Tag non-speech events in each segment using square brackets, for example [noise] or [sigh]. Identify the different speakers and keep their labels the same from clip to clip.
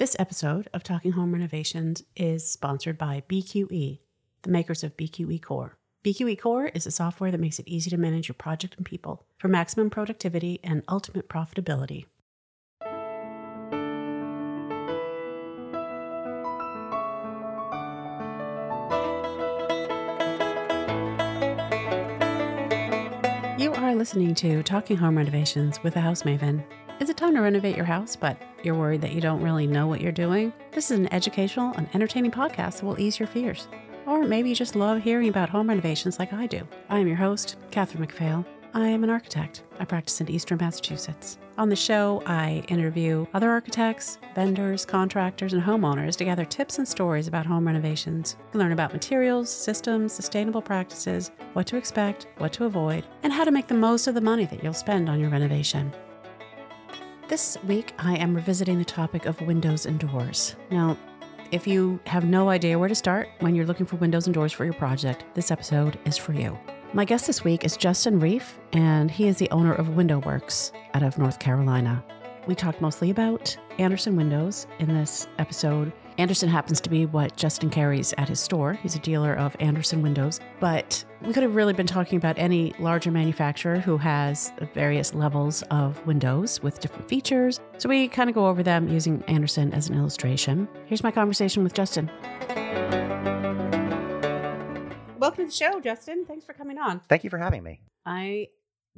Speaker 1: This episode of Talking Home Renovations is sponsored by BQE, the makers of BQE Core. BQE Core is a software that makes it easy to manage your project and people for maximum productivity and ultimate profitability. You are listening to Talking Home Renovations with a House Maven. Is it time to renovate your house, but you're worried that you don't really know what you're doing? This is an educational and entertaining podcast that will ease your fears. Or maybe you just love hearing about home renovations like I do. I am your host, Catherine McPhail. I am an architect. I practice in Eastern Massachusetts. On the show, I interview other architects, vendors, contractors, and homeowners to gather tips and stories about home renovations. You learn about materials, systems, sustainable practices, what to expect, what to avoid, and how to make the most of the money that you'll spend on your renovation. This week, I am revisiting the topic of windows and doors. Now, if you have no idea where to start when you're looking for windows and doors for your project, this episode is for you. My guest this week is Justin Reef, and he is the owner of Window Works out of North Carolina. We talked mostly about Andersen windows in this episode. Andersen happens to be what Justin carries at his store. He's a dealer of Andersen windows, but we could have really been talking about any larger manufacturer who has various levels of windows with different features. So we kind of go over them using Andersen as an illustration. Here's my conversation with Justin. Welcome to the show, Justin. Thanks for coming on.
Speaker 2: Thank you for having me.
Speaker 1: I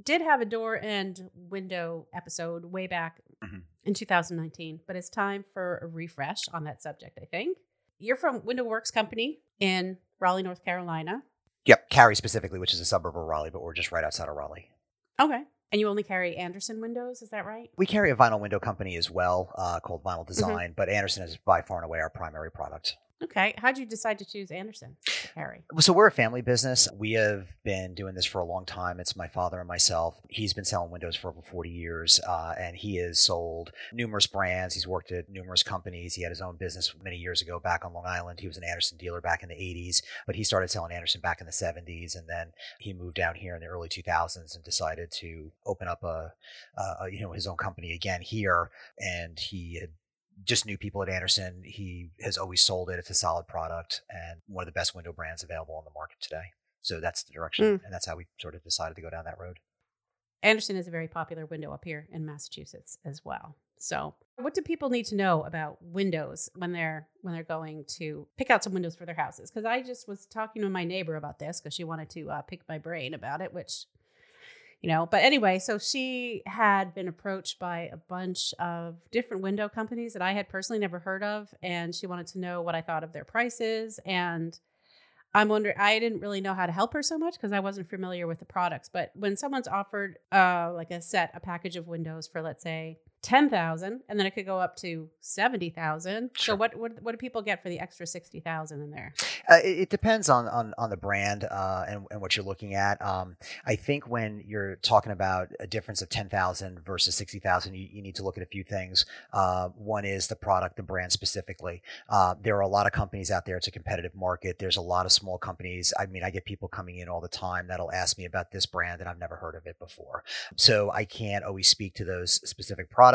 Speaker 1: did have a door and window episode way back
Speaker 2: Mhm.
Speaker 1: In 2019, but it's time for a refresh on that subject, I think. You're from Window Works Company in Raleigh, North Carolina.
Speaker 2: Yep, Cary specifically, which is a suburb of Raleigh, but we're just right outside of Raleigh.
Speaker 1: Okay. And you only carry Andersen windows, is that right?
Speaker 2: We carry a vinyl window company as well uh, called
Speaker 1: Mm-hmm.
Speaker 2: Vinyl Design, but Andersen is by far and away our primary product.
Speaker 1: Okay. How'd you decide to choose Andersen Harry?
Speaker 2: So we're a family business. We have been doing this for a long time. It's my father and myself. He's been selling windows for over 40 years, uh, and he has sold numerous brands. He's worked at numerous companies. He had his own business many years ago back on Long Island. He was an Andersen dealer back in the 80s, but he started selling Andersen back in the 70s, and then he moved down here in the early 2000s and decided to open up a, a you know his own company again here. And he had just knew people at Andersen. He has always sold it. It's a solid product and one of the best window brands available on the market today. So that's the direction, and that's how we sort of decided to go down that road.
Speaker 1: Andersen is a very popular window up here in Massachusetts as well. So, what do people need to know about windows when they're when they're going to pick out some windows for their houses? Because I just was talking to my neighbor about this because she wanted to uh, pick my brain about it, which you know. But anyway, so she had been approached by a bunch of different window companies that I had personally never heard of, and she wanted to know what I thought of their prices and. I'm wondering. I didn't really know how to help her so much because I wasn't familiar with the products. But when someone's offered, uh, like a set, a package of windows for, let's say, ten thousand, and then it could go up to seventy thousand. So what, what what do people get for the extra sixty thousand in there?
Speaker 2: Uh, it, it depends on, on, on the brand uh, and, and what you're looking at. Um, I think when you're talking about a difference of 10,000 versus 60,000, you, you need to look at a few things. Uh, one is the product, the brand specifically. Uh, there are a lot of companies out there. It's a competitive market. There's a lot of small companies. I mean, I get people coming in all the time that'll ask me about this brand and I've never heard of it before. So I can't always speak to those specific products,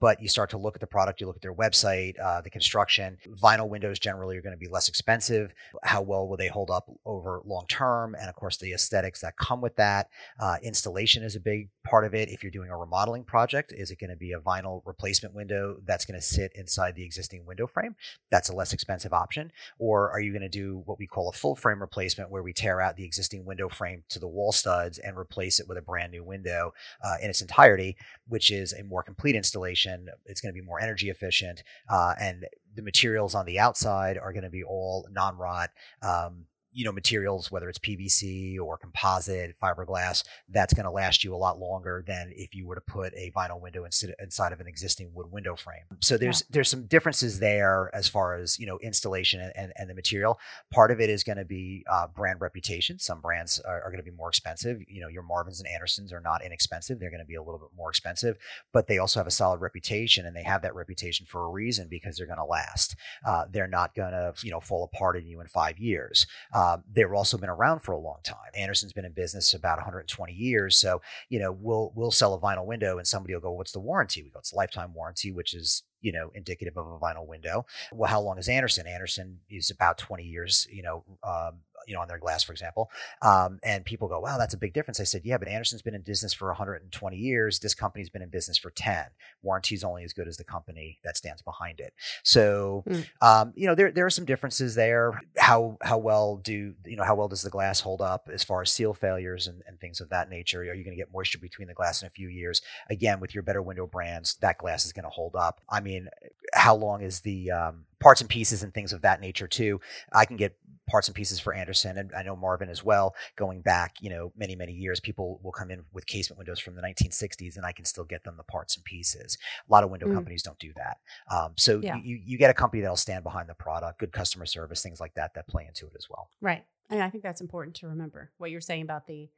Speaker 2: but you start to look at the product, you look at their website, uh, the construction. Vinyl windows generally are going to be less expensive. How well will they hold up over long term? And of course the aesthetics that come with that uh, installation is a big part of it. If you're doing a remodeling project is it going to be a vinyl replacement window that's going to sit inside the existing window frame? That's a less expensive option. Or are you going to do what we call a full frame replacement where we tear out the existing window frame to the wall studs and replace it with a brand new window uh, in its entirety which is a more complete installation it's going to be more energy efficient uh, and the materials on the outside are going to be all non-rot um, you know materials whether it's pvc or composite fiberglass that's going to last you a lot longer than if you were to put a vinyl window inside of an existing wood window frame. So there's there's some differences there as far as you know installation and, and, and the material. Part of it is going to be uh, brand reputation. Some brands are, are going to be more expensive. You know your marvins and andersens are not inexpensive. They're going to be a little bit more expensive but they also have a solid reputation and they have that reputation for a reason because they're going to last. Uh, they're not going to you know fall apart on you in five years. Uh, Um, they've also been around for a long time. Andersen's been in business about 120 years. So, you know, we'll we'll sell a vinyl window and somebody will go, What's the warranty? We go, It's lifetime warranty, which is you know indicative of a vinyl window. Well, how long is Andersen? Andersen is about 20 years, you know, um, you know, on their glass, for example. Um, and people go, wow, that's a big difference. I said, yeah, but Andersen's been in business for 120 years. This company's been in business for 10. Warranty is only as good as the company that stands behind it. So, mm. um, you know, there there are some differences there. How how well do you know how well does the glass hold up as far as seal failures and, and things of that nature? Are you going to get moisture between the glass in a few years? Again, with your better window brands, that glass is going to hold up. I mean, how long is the um, parts and pieces and things of that nature too? I can get parts and pieces for Andersen, and I know Marvin as well. Going back, you know, many many years, people will come in with casement windows from the 1960s, and I can still get them the parts and pieces. A lot of window mm. companies don't do that. Um, so yeah. you you get a company that'll stand behind the product, good customer service, things like that that play into it as well.
Speaker 1: Right, and I think that's important to remember what you're saying about the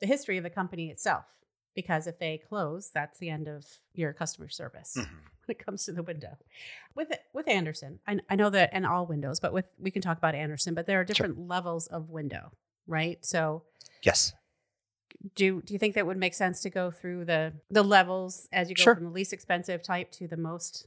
Speaker 1: the history of the company itself because if they close, that's the end of your customer service mm-hmm. [laughs] when it comes to the window. With with Andersen, I, I know that and all windows, but with we can talk about Andersen, but there are different sure. levels of window, right? So
Speaker 2: yes.
Speaker 1: Do do you think that would make sense to go through the the levels as you go sure. from the least expensive type to the most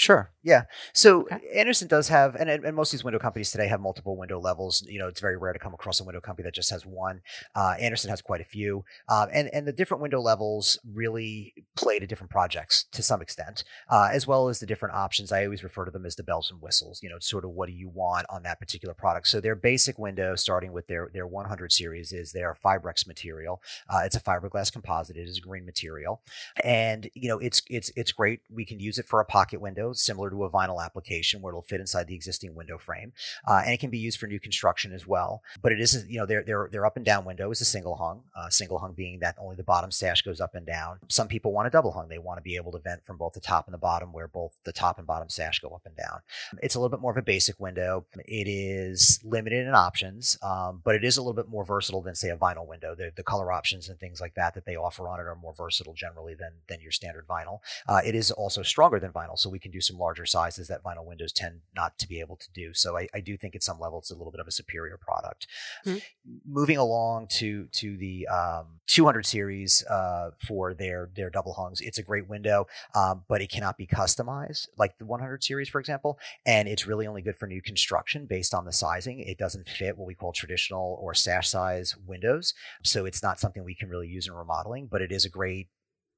Speaker 2: Sure. Yeah. So okay. Andersen does have, and, and most of these window companies today have multiple window levels. You know, it's very rare to come across a window company that just has one. Uh, Andersen has quite a few, uh, and and the different window levels really play to different projects to some extent, uh, as well as the different options. I always refer to them as the bells and whistles. You know, sort of what do you want on that particular product. So their basic window, starting with their their 100 series, is their Fibrex material. Uh, it's a fiberglass composite. It is a green material, and you know, it's it's it's great. We can use it for a pocket window similar to a vinyl application where it'll fit inside the existing window frame, uh, and it can be used for new construction as well. But it isn't, you know, their their their up and down window is a single hung. Uh, single hung being that only the bottom sash goes up and down. Some people want a double hung; they want to be able to vent from both the top and the bottom, where both the top and bottom sash go up and down. It's a little bit more of a basic window. It is limited in options, um, but it is a little bit more versatile than say a vinyl window. The, the color options and things like that that they offer on it are more versatile generally than than your standard vinyl. Uh, it is also stronger than vinyl, so we can do some larger sizes that vinyl windows tend not to be able to do. So I, I do think at some level it's a little bit of a superior product. Mm-hmm. Moving along to to the um, 200 series uh, for their their double hungs, it's a great window, um, but it cannot be customized like the 100 series, for example, and it's really only good for new construction based on the sizing. It doesn't fit what we call traditional or sash size windows, so it's not something we can really use in remodeling. But it is a great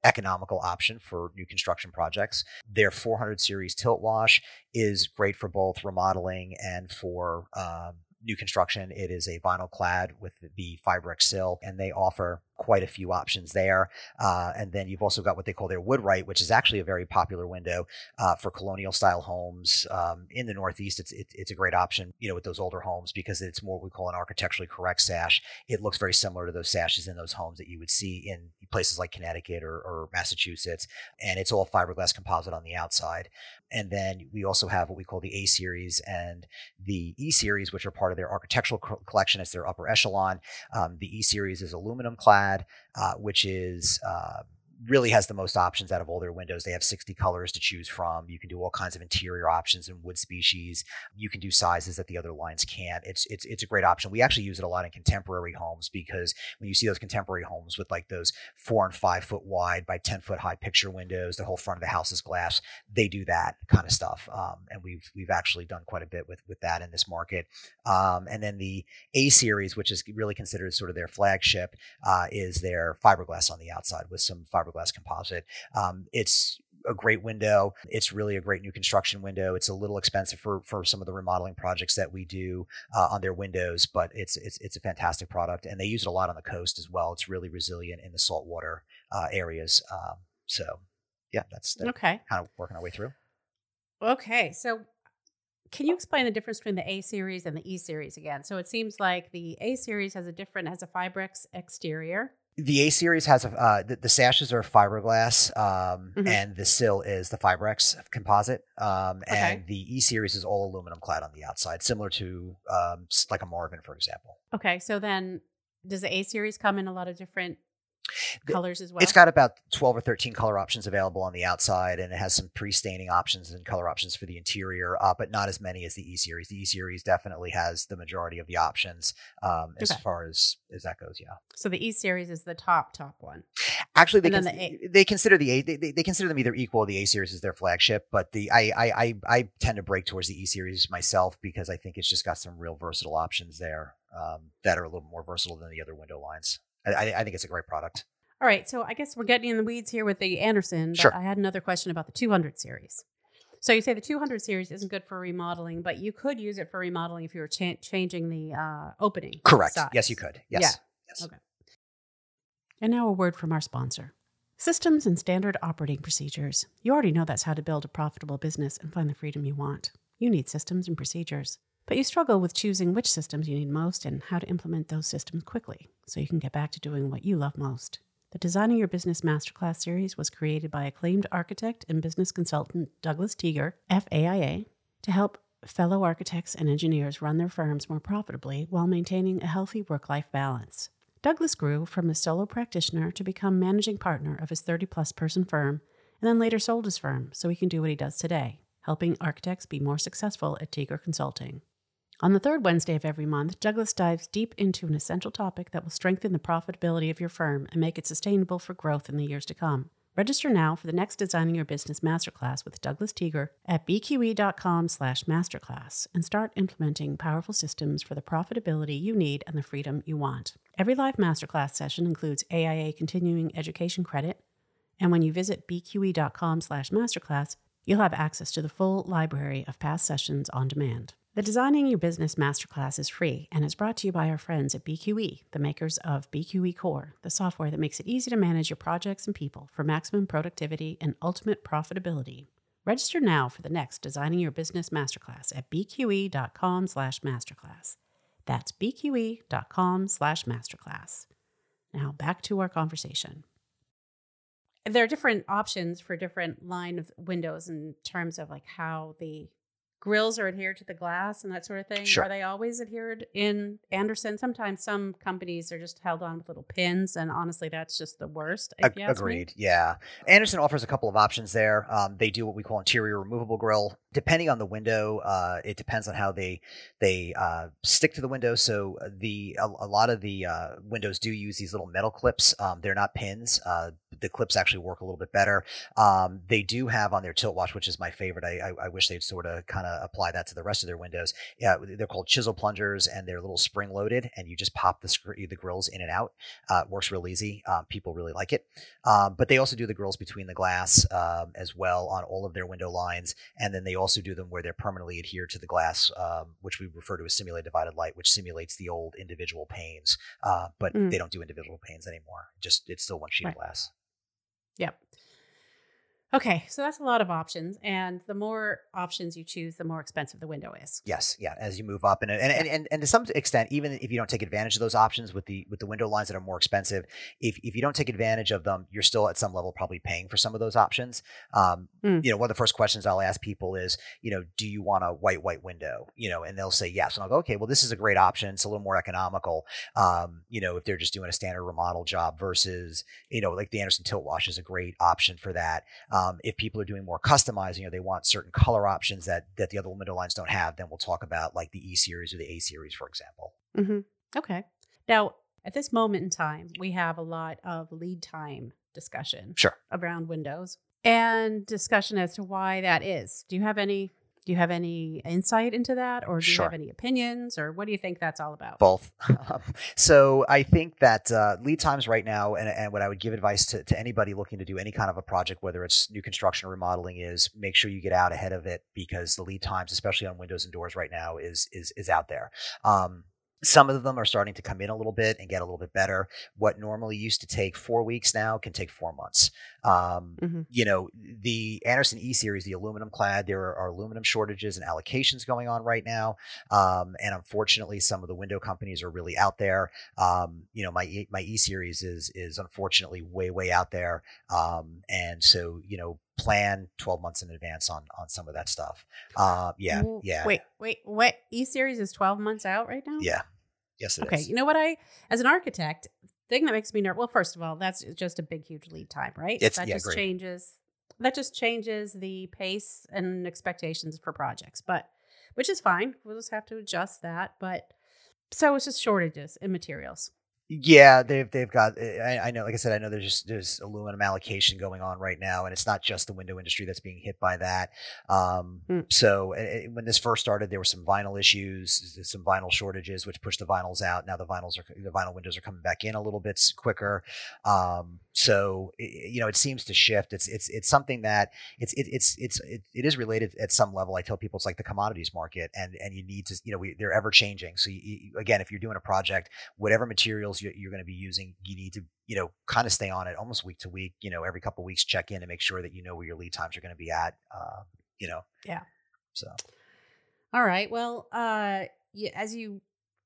Speaker 2: economical option for new construction projects. Their 400 series tilt wash is great for both remodeling and for um, new construction. It is a vinyl clad with the Fibrex sill, and they offer quite a few options there. Uh, and then you've also got what they call their Woodwright, which is actually a very popular window uh, for colonial style homes um, in the Northeast. It's it, it's a great option, you know, with those older homes because it's more what we call an architecturally correct sash. It looks very similar to those sashes in those homes that you would see in places like Connecticut or, or Massachusetts, and it's all fiberglass composite on the outside. And then we also have what we call the A series and the E series, which are part of their architectural co- collection. It's their upper echelon. Um, the E series is aluminum clad, uh, which is uh, really has the most options out of all their windows. They have 60 colors to choose from. You can do all kinds of interior options and wood species. You can do sizes that the other lines can't. It's it's it's a great option. We actually use it a lot in contemporary homes because when you see those contemporary homes with like those four and five foot wide by 10 foot high picture windows, the whole front of the house is glass. They do that kind of stuff, um, and we've we've actually done quite a bit with with that in this market. Um, and then the A series, which is really considered sort of their flagship, uh, is their fiberglass on the outside with some fiberglass fiberglass composite. Um, it's a great window. It's really a great new construction window. It's a little expensive for for some of the remodeling projects that we do uh, on their windows, but it's it's it's a fantastic product, and they use it a lot on the coast as well. It's really resilient in the saltwater uh, areas. Um, so, yeah, that's, that's
Speaker 1: okay.
Speaker 2: Kind of working our way through.
Speaker 1: Okay, so can you explain the difference between the A series and the E series again? So it seems like the A series has a different has a Fibrex exterior
Speaker 2: the A series has a uh, the, the, sashes are fiberglass, um, mm-hmm. and the sill is the Fibrex composite, um, okay. and the E series is all aluminum clad on the outside, similar to um, like a Marvin, for example.
Speaker 1: Okay, so then does the A series come in a lot of different colors as well?
Speaker 2: It's got about 12 or 13 color options available on the outside, and it has some pre-staining options and color options for the interior, uh, but not as many as the E series. The E series definitely has the majority of the options um, as
Speaker 1: Okay.
Speaker 2: far as as that goes. Yeah,
Speaker 1: so the E series is the top top one.
Speaker 2: actually, they cons-
Speaker 1: the
Speaker 2: they consider the A they, they, they consider them either equal. The A series is their flagship, but the I, I I I tend to break towards the E series myself because I think it's just got some real versatile options there um, that are a little more versatile than the other window lines. I, I I think it's a great product.
Speaker 1: All right, so I guess we're getting in the weeds here with the Andersen. But
Speaker 2: Sure.
Speaker 1: I had another question about the 200 series. So you say the 200 series isn't good for remodeling, but you could use it for remodeling if you were cha- changing the uh, opening.
Speaker 2: Correct.
Speaker 1: size.
Speaker 2: Yes, you could. Yes.
Speaker 1: Yeah.
Speaker 2: Yes.
Speaker 1: Okay. And now a word from our sponsor. Systems and standard operating procedures. You already know that's how to build a profitable business and find the freedom you want. You need systems and procedures. But you struggle with choosing which systems you need most and how to implement those systems quickly so you can get back to doing what you love most. The Designing Your Business Masterclass series was created by acclaimed architect and business consultant Douglas Teeger, FAIA, to help fellow architects and engineers run their firms more profitably while maintaining a healthy work life balance. Douglas grew from a solo practitioner to become managing partner of his 30 plus person firm and then later sold his firm so he can do what he does today, helping architects be more successful at Teeger Consulting. On the third Wednesday of every month, Douglas dives deep into an essential topic that will strengthen the profitability of your firm and make it sustainable for growth in the years to come. Register now for the next Designing Your Business Masterclass with Douglas Teeger at bqe.com slash masterclass and start implementing powerful systems for the profitability you need and the freedom you want. Every live masterclass session includes AIA continuing education credit, and when you visit bqe.com slash masterclass, you'll have access to the full library of past sessions on demand. The Designing Your Business Masterclass is free and is brought to you by our friends at BQE, the makers of BQE Core, the software that makes it easy to manage your projects and people for maximum productivity and ultimate profitability. Register now for the next Designing Your Business Masterclass at bqe.com slash masterclass. That's bqe.com slash masterclass. Now back to our conversation. There are different options for different line of windows in terms of like how the grills are adhered to the glass and that sort of thing.
Speaker 2: Sure.
Speaker 1: Are they always adhered in Andersen? Sometimes some companies are just held on with little pins, and honestly, that's just the worst. if
Speaker 2: Ag-
Speaker 1: ask me.
Speaker 2: Agreed. Yeah. Andersen offers a couple of options there. Um, they do what we call interior removable grill. Depending on the window, uh, it depends on how they they uh, stick to the window. So uh, the a, a lot of the uh, windows do use these little metal clips. Um, they're not pins. Uh, the clips actually work a little bit better. Um, they do have on their tilt wash, which is my favorite. I, I, I wish they'd sort of kind of apply that to the rest of their windows. Yeah, they're called chisel plungers, and they're little spring loaded, and you just pop the screw, the grills in and out. Uh, it works real easy. Um, people really like it. Um, but they also do the grills between the glass um, as well on all of their window lines, and then they also do them where they're permanently adhered to the glass, um, which we refer to as simulated divided light, which simulates the old individual panes. Uh, but
Speaker 1: Mm.
Speaker 2: they don't do individual panes anymore. Just it's still one sheet
Speaker 1: Right.
Speaker 2: of glass.
Speaker 1: Yep. Okay, so that's a lot of options, and the more options you choose, the more expensive the window is.
Speaker 2: Yes, yeah. As you move up, and and, and and and to some extent, even if you don't take advantage of those options with the with the window lines that are more expensive, if if you don't take advantage of them, you're still at some level probably paying for some of those options. Um,
Speaker 1: Mm.
Speaker 2: You know, one of the first questions I'll ask people is, you know, do you want a white white window? You know, and they'll say yes, and I'll go, okay, well, this is a great option. It's a little more economical. Um, you know, if they're just doing a standard remodel job versus, you know, like the Andersen tilt wash is a great option for that. Um, if people are doing more customizing or they want certain color options that that the other window lines don't have, then we'll talk about like the E series or the A series, for example.
Speaker 1: Mm-hmm. Okay. Now, at this moment in time, we have a lot of lead time discussion
Speaker 2: Sure.
Speaker 1: around Windows and discussion as to why that is. Do you have any? Do you have any insight into that, or do you have any opinions, or what do you think that's all about?
Speaker 2: Both. [laughs] so I think that uh, lead times right now, and, and what I would give advice to, to anybody looking to do any kind of a project, whether it's new construction or remodeling, is make sure you get out ahead of it because the lead times, especially on windows and doors right now, is is is out there. Um, some of them are starting to come in a little bit and get a little bit better. What normally used to take four weeks now can take four months. Um,
Speaker 1: Mhm.
Speaker 2: You know, the Andersen E series, the aluminum clad, there are, are aluminum shortages and allocations going on right now. Um, and unfortunately, some of the window companies are really out there. Um, you know, my E- my E series is is unfortunately way way out there. Um, and so you know, plan twelve months in advance on on some of that stuff. Uh, yeah, yeah,
Speaker 1: Wait, wait, what? E series is twelve months out right now.
Speaker 2: yeah. Yes, it is.
Speaker 1: Okay. You know what? I, as an architect, thing that makes me nervous. Well, first of all, that's just a big, huge lead time, right?
Speaker 2: It's-
Speaker 1: that
Speaker 2: yeah,
Speaker 1: just
Speaker 2: great.
Speaker 1: changes. That just changes the pace and expectations for projects, but which is fine. We'll just have to adjust that. But so it's just shortages in materials.
Speaker 2: Yeah, they've they've got. eh, I, I know, like I said, I know there's just there's aluminum allocation going on right now, and it's not just the window industry that's being hit by that. Um,
Speaker 1: Mm.
Speaker 2: So eh, eh, when this first started, there were some vinyl issues, some vinyl shortages, which pushed the vinyls out. Now the vinyls are the vinyl windows are coming back in a little bit quicker. Um, so eh, you know, it seems to shift. It's it's it's something that it's it, it's it's it, it is related at some level. I tell people it's like the commodities market, and and you need to you know we, they're ever changing. So you, again, if you're doing a project, whatever materials you're, you're going to be using, you need to you know kind of stay on it almost week to week. You know, every couple of weeks, check in and make sure that you know where your lead times are going to be at. Uh, you know,
Speaker 1: Yeah.
Speaker 2: So
Speaker 1: All right. Well, uh, yeah, as you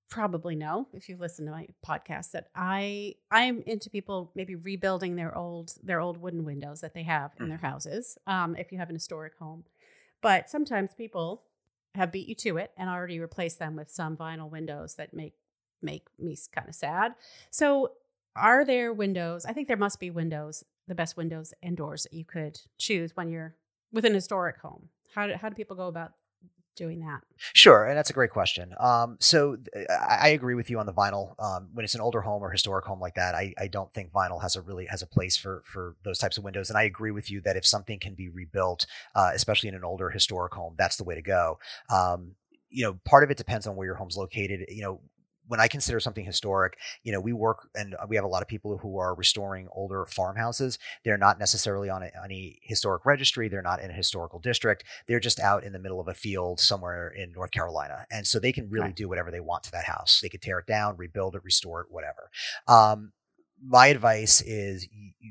Speaker 1: probably know, if you've listened to my podcast, that I I'm into people maybe rebuilding their old their old wooden windows that they have in their houses. Um, if you have an historic home, but sometimes people have beat you to it and already replaced them with some vinyl windows that make make me kind of sad. So, are there windows? I think there must be windows, the best windows and doors that you could choose when you're with an historic home. How do, how do people go about doing that?
Speaker 2: Sure, and that's a great question. Um, so th- I, I agree with you on the vinyl. Um, when it's an older home or historic home like that, I, I don't think vinyl has a really has a place for for those types of windows. And I agree with you that if something can be rebuilt, uh, especially in an older historic home, that's the way to go. Um, you know, part of it depends on where your home's located. You know. When I consider something historic, you know, we work and we have a lot of people who are restoring older farmhouses. They're not necessarily on any historic registry. They're not in a historical district they're just out in the middle of a field somewhere in North Carolina. And so they can really
Speaker 1: Right.
Speaker 2: do whatever they want to that house. They could tear it down, rebuild it, restore it, whatever. Um, my advice is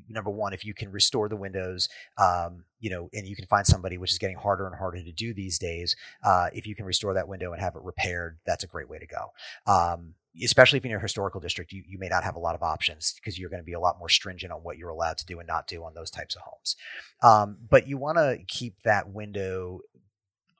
Speaker 2: number one, if you can restore the windows, um, you know, and you can find somebody, which is getting harder and harder to do these days. Uh, if you can restore that window and have it repaired, that's a great way to go. Um, especially if you're in a historical district, you, you may not have a lot of options because you're going to be a lot more stringent on what you're allowed to do and not do on those types of homes. Um, but you want to keep that window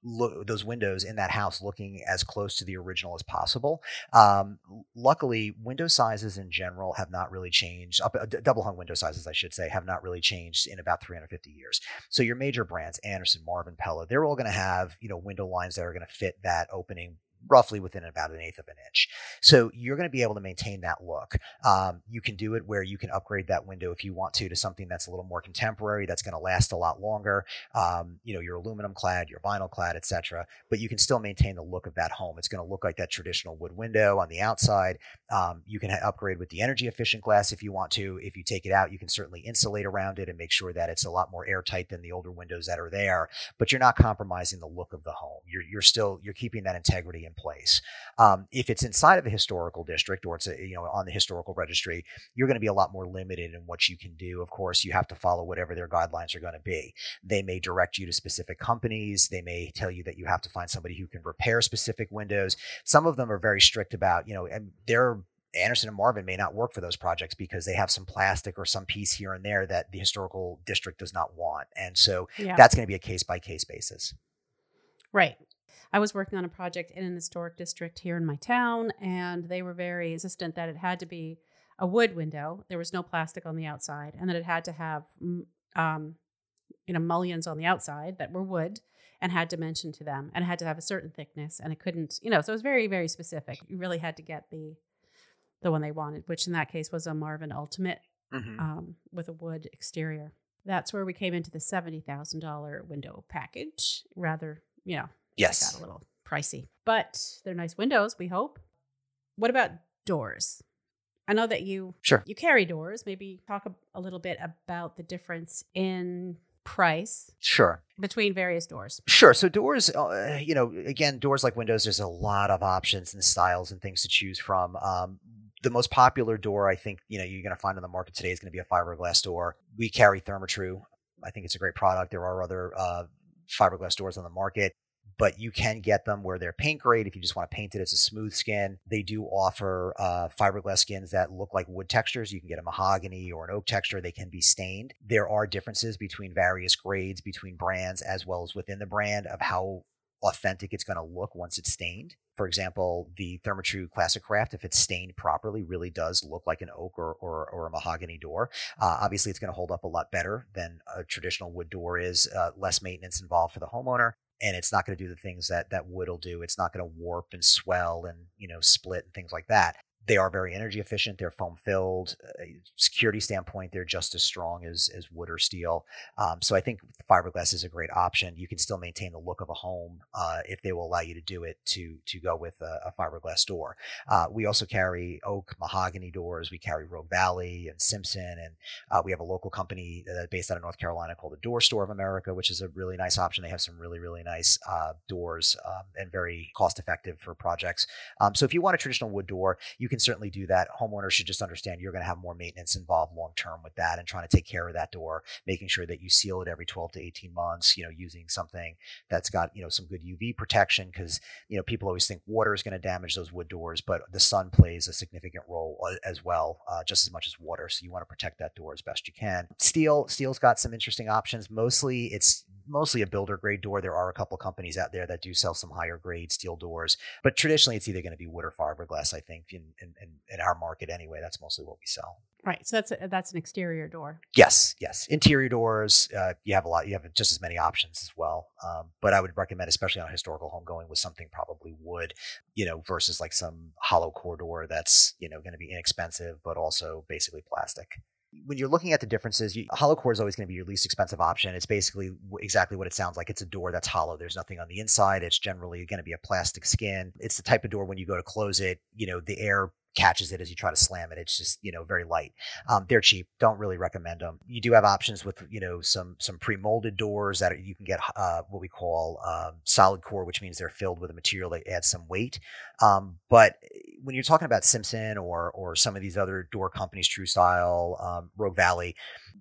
Speaker 2: look those windows in that house looking as close to the original as possible. Um, luckily, window sizes in general have not really changed. Uh, d- double hung window sizes, I should say, have not really changed in about 350 years. So your major brands, Andersen, Marvin, Pella, they're all going to have you know window lines that are going to fit that opening roughly within about an eighth of an inch. So you're going to be able to maintain that look. Um, you can do it where you can upgrade that window if you want to to something that's a little more contemporary, that's going to last a lot longer. Um, you know, your aluminum clad, your vinyl clad, etc. But you can still maintain the look of that home. It's going to look like that traditional wood window on the outside. Um, you can upgrade with the energy efficient glass if you want to. If you take it out, you can certainly insulate around it and make sure that it's a lot more airtight than the older windows that are there. But you're not compromising the look of the home. You're you're still you're keeping that integrity in place. Um, if it's inside of a historical district or it's a, you know on the historical registry, you're going to be a lot more limited in what you can do. Of course, you have to follow whatever their guidelines are going to be. They may direct you to specific companies. They may tell you that you have to find somebody who can repair specific windows. Some of them are very strict about you know, and they're Andersen and Marvin may not work for those projects because they have some plastic or some piece here and there that the historical district does not want. And so
Speaker 1: Yeah.
Speaker 2: that's going to be a case by case basis.
Speaker 1: Right. I was working on a project in an historic district here in my town, and they were very insistent that it had to be a wood window. There was no plastic on the outside, and that it had to have, um, you know, mullions on the outside that were wood and had dimension to them, and it had to have a certain thickness, and it couldn't, you know, so it was very, very specific. You really had to get the the one they wanted, which in that case was a Marvin Ultimate
Speaker 2: Mm-hmm.
Speaker 1: um, with a wood exterior. That's where we came into the seventy thousand dollar window package. Rather, you know,
Speaker 2: Yes.
Speaker 1: got a little pricey, but they're nice windows. We hope. What about doors? I know that you
Speaker 2: Sure.
Speaker 1: you carry doors. Maybe talk a, a little bit about the difference in price
Speaker 2: Sure.
Speaker 1: between various doors.
Speaker 2: Sure. So doors, uh, you know, again, doors like windows, there's a lot of options and styles and things to choose from. Um, the most popular door I think you know you're going to find on the market today is going to be a fiberglass door. We carry Therma-Tru. I think it's a great product. There are other uh, fiberglass doors on the market, but you can get them where they're paint grade. If you just want to paint it as a smooth skin, they do offer uh, fiberglass skins that look like wood textures. You can get a mahogany or an oak texture. They can be stained. There are differences between various grades, between brands, as well as within the brand of how authentic it's going to look once it's stained. For example, the Therma-Tru Classic Craft, if it's stained properly, really does look like an oak or, or, or a mahogany door. Uh, obviously, it's going to hold up a lot better than a traditional wood door is. Uh, less maintenance involved for the homeowner, and it's not going to do the things that that wood will do. It's not going to warp and swell and you know split and things like that they are very energy efficient. They're foam filled. Uh, security standpoint, they're just as strong as, as wood or steel. Um, so I think fiberglass is a great option. You can still maintain the look of a home uh, if they will allow you to do it to to go with a, a fiberglass door. Uh, we also carry oak mahogany doors. We carry Rogue Valley and Simpson, and uh, we have a local company based out of North Carolina called the Door Store of America, which is a really nice option. They have some really really nice uh, doors um, and very cost effective for projects. Um, so if you want a traditional wood door, you can can certainly do that. Homeowners should just understand you're going to have more maintenance involved long term with that and trying to take care of that door, making sure that you seal it every 12 to 18 months, you know, using something that's got, you know, some good UV protection because, you know, people always think water is going to damage those wood doors, but the sun plays a significant role uh, as well, uh, just as much as water. So you want to protect that door as best you can. Steel, steel's got some interesting options. Mostly it's mostly a builder grade door. There are a couple companies out there that do sell some higher grade steel doors, but traditionally it's either going to be wood or fiberglass. I think in, in, in our market anyway, that's mostly what we sell.
Speaker 1: Right. So that's a, that's an exterior door.
Speaker 2: Yes. Yes. Interior doors. Uh, you have a lot. You have just as many options as well. Um, but I would recommend, especially on a historical home, going with something probably wood, you know, versus like some hollow core door that's you know going to be inexpensive, but also basically plastic when you're looking at the differences, you, hollow core is always going to be your least expensive option. It's basically exactly what it sounds like. It's a door that's hollow. There's nothing on the inside. It's generally going to be a plastic skin. It's the type of door when you go to close it, you know, the air catches it as you try to slam it. It's just you know very light. Um, they're cheap. Don't really recommend them. You do have options with you know some some pre molded doors that you can get uh, what we call um, solid core, which means they're filled with a material that adds some weight. Um, but when you're talking about Simpson or or some of these other door companies, TruStile, um, Rogue Valley,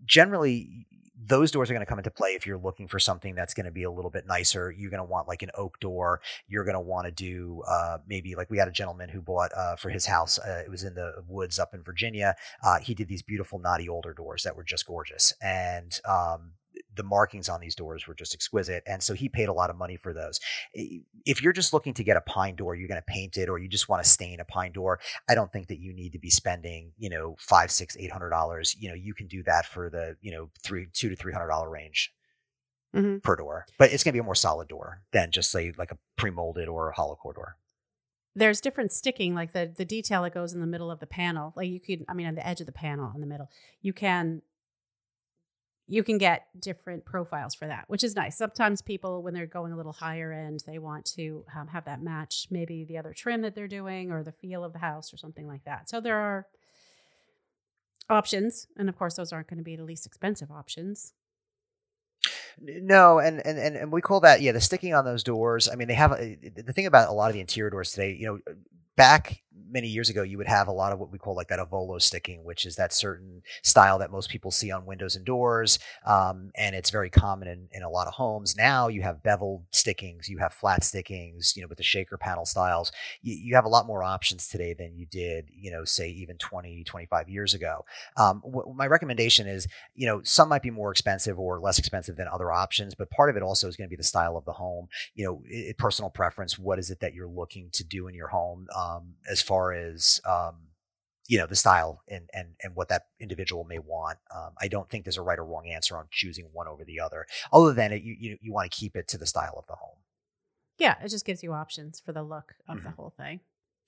Speaker 2: generally those doors are going to come into play if you're looking for something that's going to be a little bit nicer. You're going to want like an oak door. You're going to want to do uh, maybe like we had a gentleman who bought uh, for his house. Uh, it was in the woods up in Virginia. Uh, he did these beautiful knotty older doors that were just gorgeous, and um, the markings on these doors were just exquisite. And so he paid a lot of money for those. If you're just looking to get a pine door, you're going to paint it or you just want to stain a pine door. I don't think that you need to be spending, you know, five, six, eight hundred dollars. You know, you can do that for the, you know, three, two to three hundred dollar range. Mm-hmm. Per door, but it's going to be a more solid door than just say like a pre-molded or a hollow core door
Speaker 1: there's different sticking like the the detail that goes in the middle of the panel like you can i mean on the edge of the panel in the middle you can you can get different profiles for that, which is nice. Sometimes people, when they're going a little higher end, they want to um, have that match maybe the other trim that they're doing or the feel of the house or something like that. So there are options. And of course, those aren't going to be the least expensive options.
Speaker 2: No, and, and and we call that yeah the sticking on those doors. I mean, they have the thing about a lot of the interior doors today. You know, back many years ago, you would have a lot of what we call like that ovolo sticking, which is that certain style that most people see on windows and doors. Um, and it's very common in, in a lot of homes. Now you have beveled stickings, you have flat stickings, you know, with the shaker panel styles. You, you have a lot more options today than you did, you know, say even 20, 25 years ago. Um, my recommendation is, you know, some might be more expensive or less expensive than other options, but part of it also is going to be the style of the home, you know, it, personal preference. What is it that you're looking to do in your home um, as far as um, you know the style and and and what that individual may want. Um, I don't think there's a right or wrong answer on choosing one over the other. Other than it, you you, you want to keep it to the style of the home.
Speaker 1: Yeah, it just gives you options for the look of mm-hmm. the whole thing.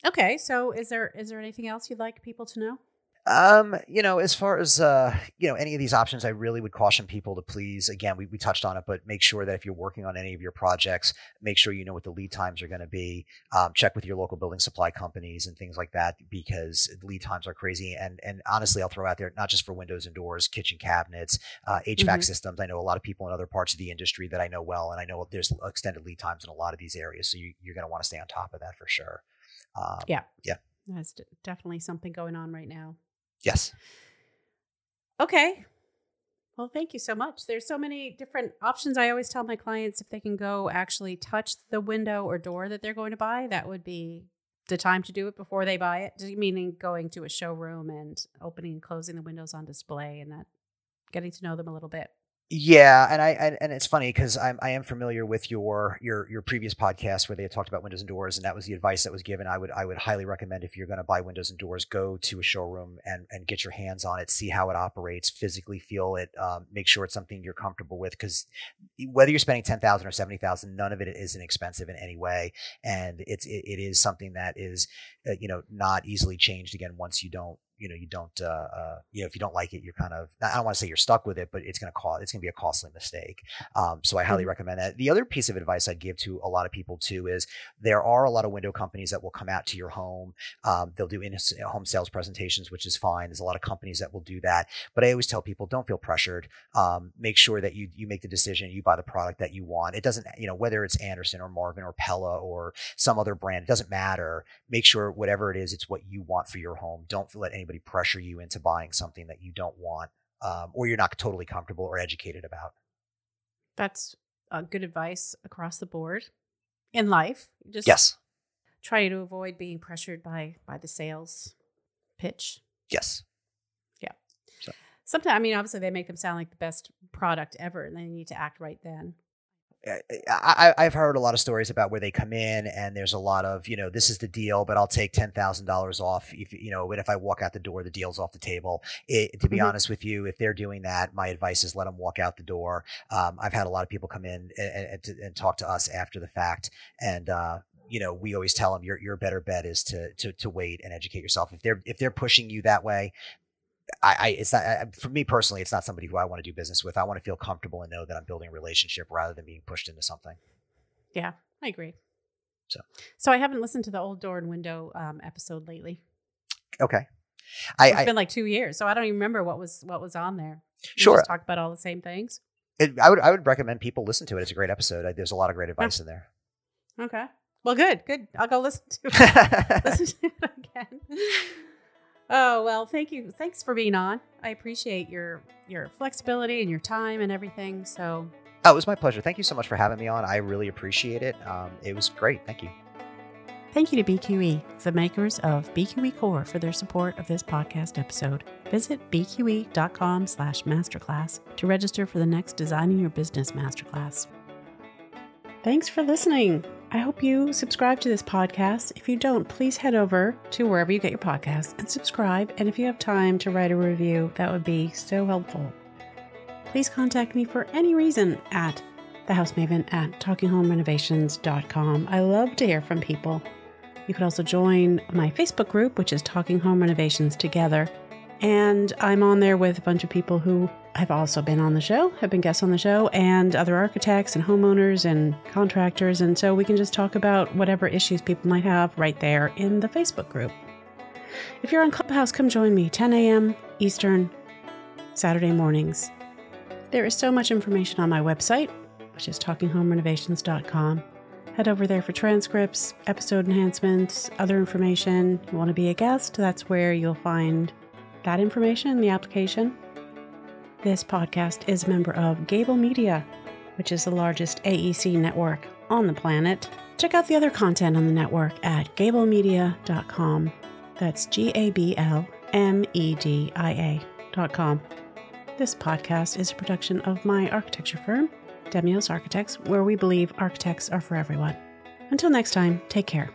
Speaker 1: Okay, so is there is there anything else you'd like people to know?
Speaker 2: Um, you know, as far as uh, you know, any of these options, I really would caution people to please. Again, we, we touched on it, but make sure that if you're working on any of your projects, make sure you know what the lead times are going to be. Um, check with your local building supply companies and things like that because lead times are crazy. And and honestly, I'll throw out there not just for windows and doors, kitchen cabinets, uh, HVAC mm-hmm. systems. I know a lot of people in other parts of the industry that I know well, and I know there's extended lead times in a lot of these areas. So you, you're going to want to stay on top of that for sure.
Speaker 1: Um, yeah, yeah, that's definitely something going on right now.
Speaker 2: Yes.
Speaker 1: Okay. Well, thank you so much. There's so many different options. I always tell my clients if they can go actually touch the window or door that they're going to buy, that would be the time to do it before they buy it. Meaning going to a showroom and opening and closing the windows on display and that getting to know them a little bit
Speaker 2: Yeah, and I and, and it's funny because I'm I am familiar with your your your previous podcast where they talked about windows and doors, and that was the advice that was given. I would I would highly recommend if you're going to buy windows and doors, go to a showroom and and get your hands on it, see how it operates, physically feel it, um, make sure it's something you're comfortable with. Because whether you're spending ten thousand or seventy thousand, none of it is inexpensive in any way, and it's it, it is something that is uh, you know not easily changed again once you don't you know you don't uh, uh, you know if you don't like it you're kind of i don't want to say you're stuck with it but it's going to cost it's going to be a costly mistake. Um, so i highly mm-hmm. recommend that. The other piece of advice i'd give to a lot of people too is there are a lot of window companies that will come out to your home. Um, they'll do in home sales presentations which is fine. There's a lot of companies that will do that. But i always tell people don't feel pressured. Um, make sure that you you make the decision you buy the product that you want. It doesn't you know whether it's andersen or marvin or pella or some other brand it doesn't matter. Make sure whatever it is it's what you want for your home. Don't let any anybody pressure you into buying something that you don't want um, or you're not totally comfortable or educated about.
Speaker 1: That's uh, good advice across the board in life.
Speaker 2: Just yes.
Speaker 1: Try to avoid being pressured by by the sales pitch.
Speaker 2: Yes.
Speaker 1: Yeah. So. Sometimes, I mean, obviously, they make them sound like the best product ever, and they need to act right then.
Speaker 2: I, have heard a lot of stories about where they come in and there's a lot of, you know, this is the deal, but I'll take ten thousand dollars off if you know, if I walk out the door, the deal's off the table. It, to be mm-hmm. honest with you, if they're doing that, my advice is let them walk out the door. Um, I've had a lot of people come in and, and, and, talk to us after the fact, and uh, you know, we always tell them your your better bet is to to to wait and educate yourself. If they're if they're pushing you that way, I, I, it's not I, for me personally. It's not somebody who I want to do business with. I want to feel comfortable and know that I'm building a relationship rather than being pushed into something.
Speaker 1: Yeah, I agree.
Speaker 2: So,
Speaker 1: so I haven't listened to the old door and window um, episode lately.
Speaker 2: Okay,
Speaker 1: I, it's I, been like two years, so I don't even remember what was what was on there.
Speaker 2: We sure,
Speaker 1: talk about all the same things.
Speaker 2: It, I would I would recommend people listen to it. It's a great episode. There's a lot of great advice in there.
Speaker 1: Okay. Well, good, good. I'll go listen to it. [laughs] listen to it again. Oh well, thank you. Thanks for being on. I appreciate your your flexibility and your time and everything. So.
Speaker 2: Oh, it was my pleasure. Thank you so much for having me on. I really appreciate it. Um, it was great. Thank you.
Speaker 1: Thank you to BQE, the makers of BQE Core, for their support of this podcast episode. Visit bqe.com slash masterclass to register for the next Designing Your Business Masterclass. Thanks for listening. I hope you subscribe to this podcast. If you don't, please head over to wherever you get your podcasts and subscribe. And if you have time to write a review, that would be so helpful. Please contact me for any reason at thehousemaven at talkinghomerenovations.com. I love to hear from people. You could also join my Facebook group, which is Talking Home Renovations Together. And I'm on there with a bunch of people who have also been on the show, have been guests on the show, and other architects and homeowners and contractors. And so we can just talk about whatever issues people might have right there in the Facebook group. If you're on Clubhouse, come join me 10 a.m. Eastern, Saturday mornings. There is so much information on my website, which is talkinghomerenovations.com. Head over there for transcripts, episode enhancements, other information. You want to be a guest? That's where you'll find that information in the application. This podcast is a member of Gable Media, which is the largest AEC network on the planet. Check out the other content on the network at gablemedia.com. That's G A B L M E D I A.com. This podcast is a production of my architecture firm, Demios Architects, where we believe architects are for everyone. Until next time, take care.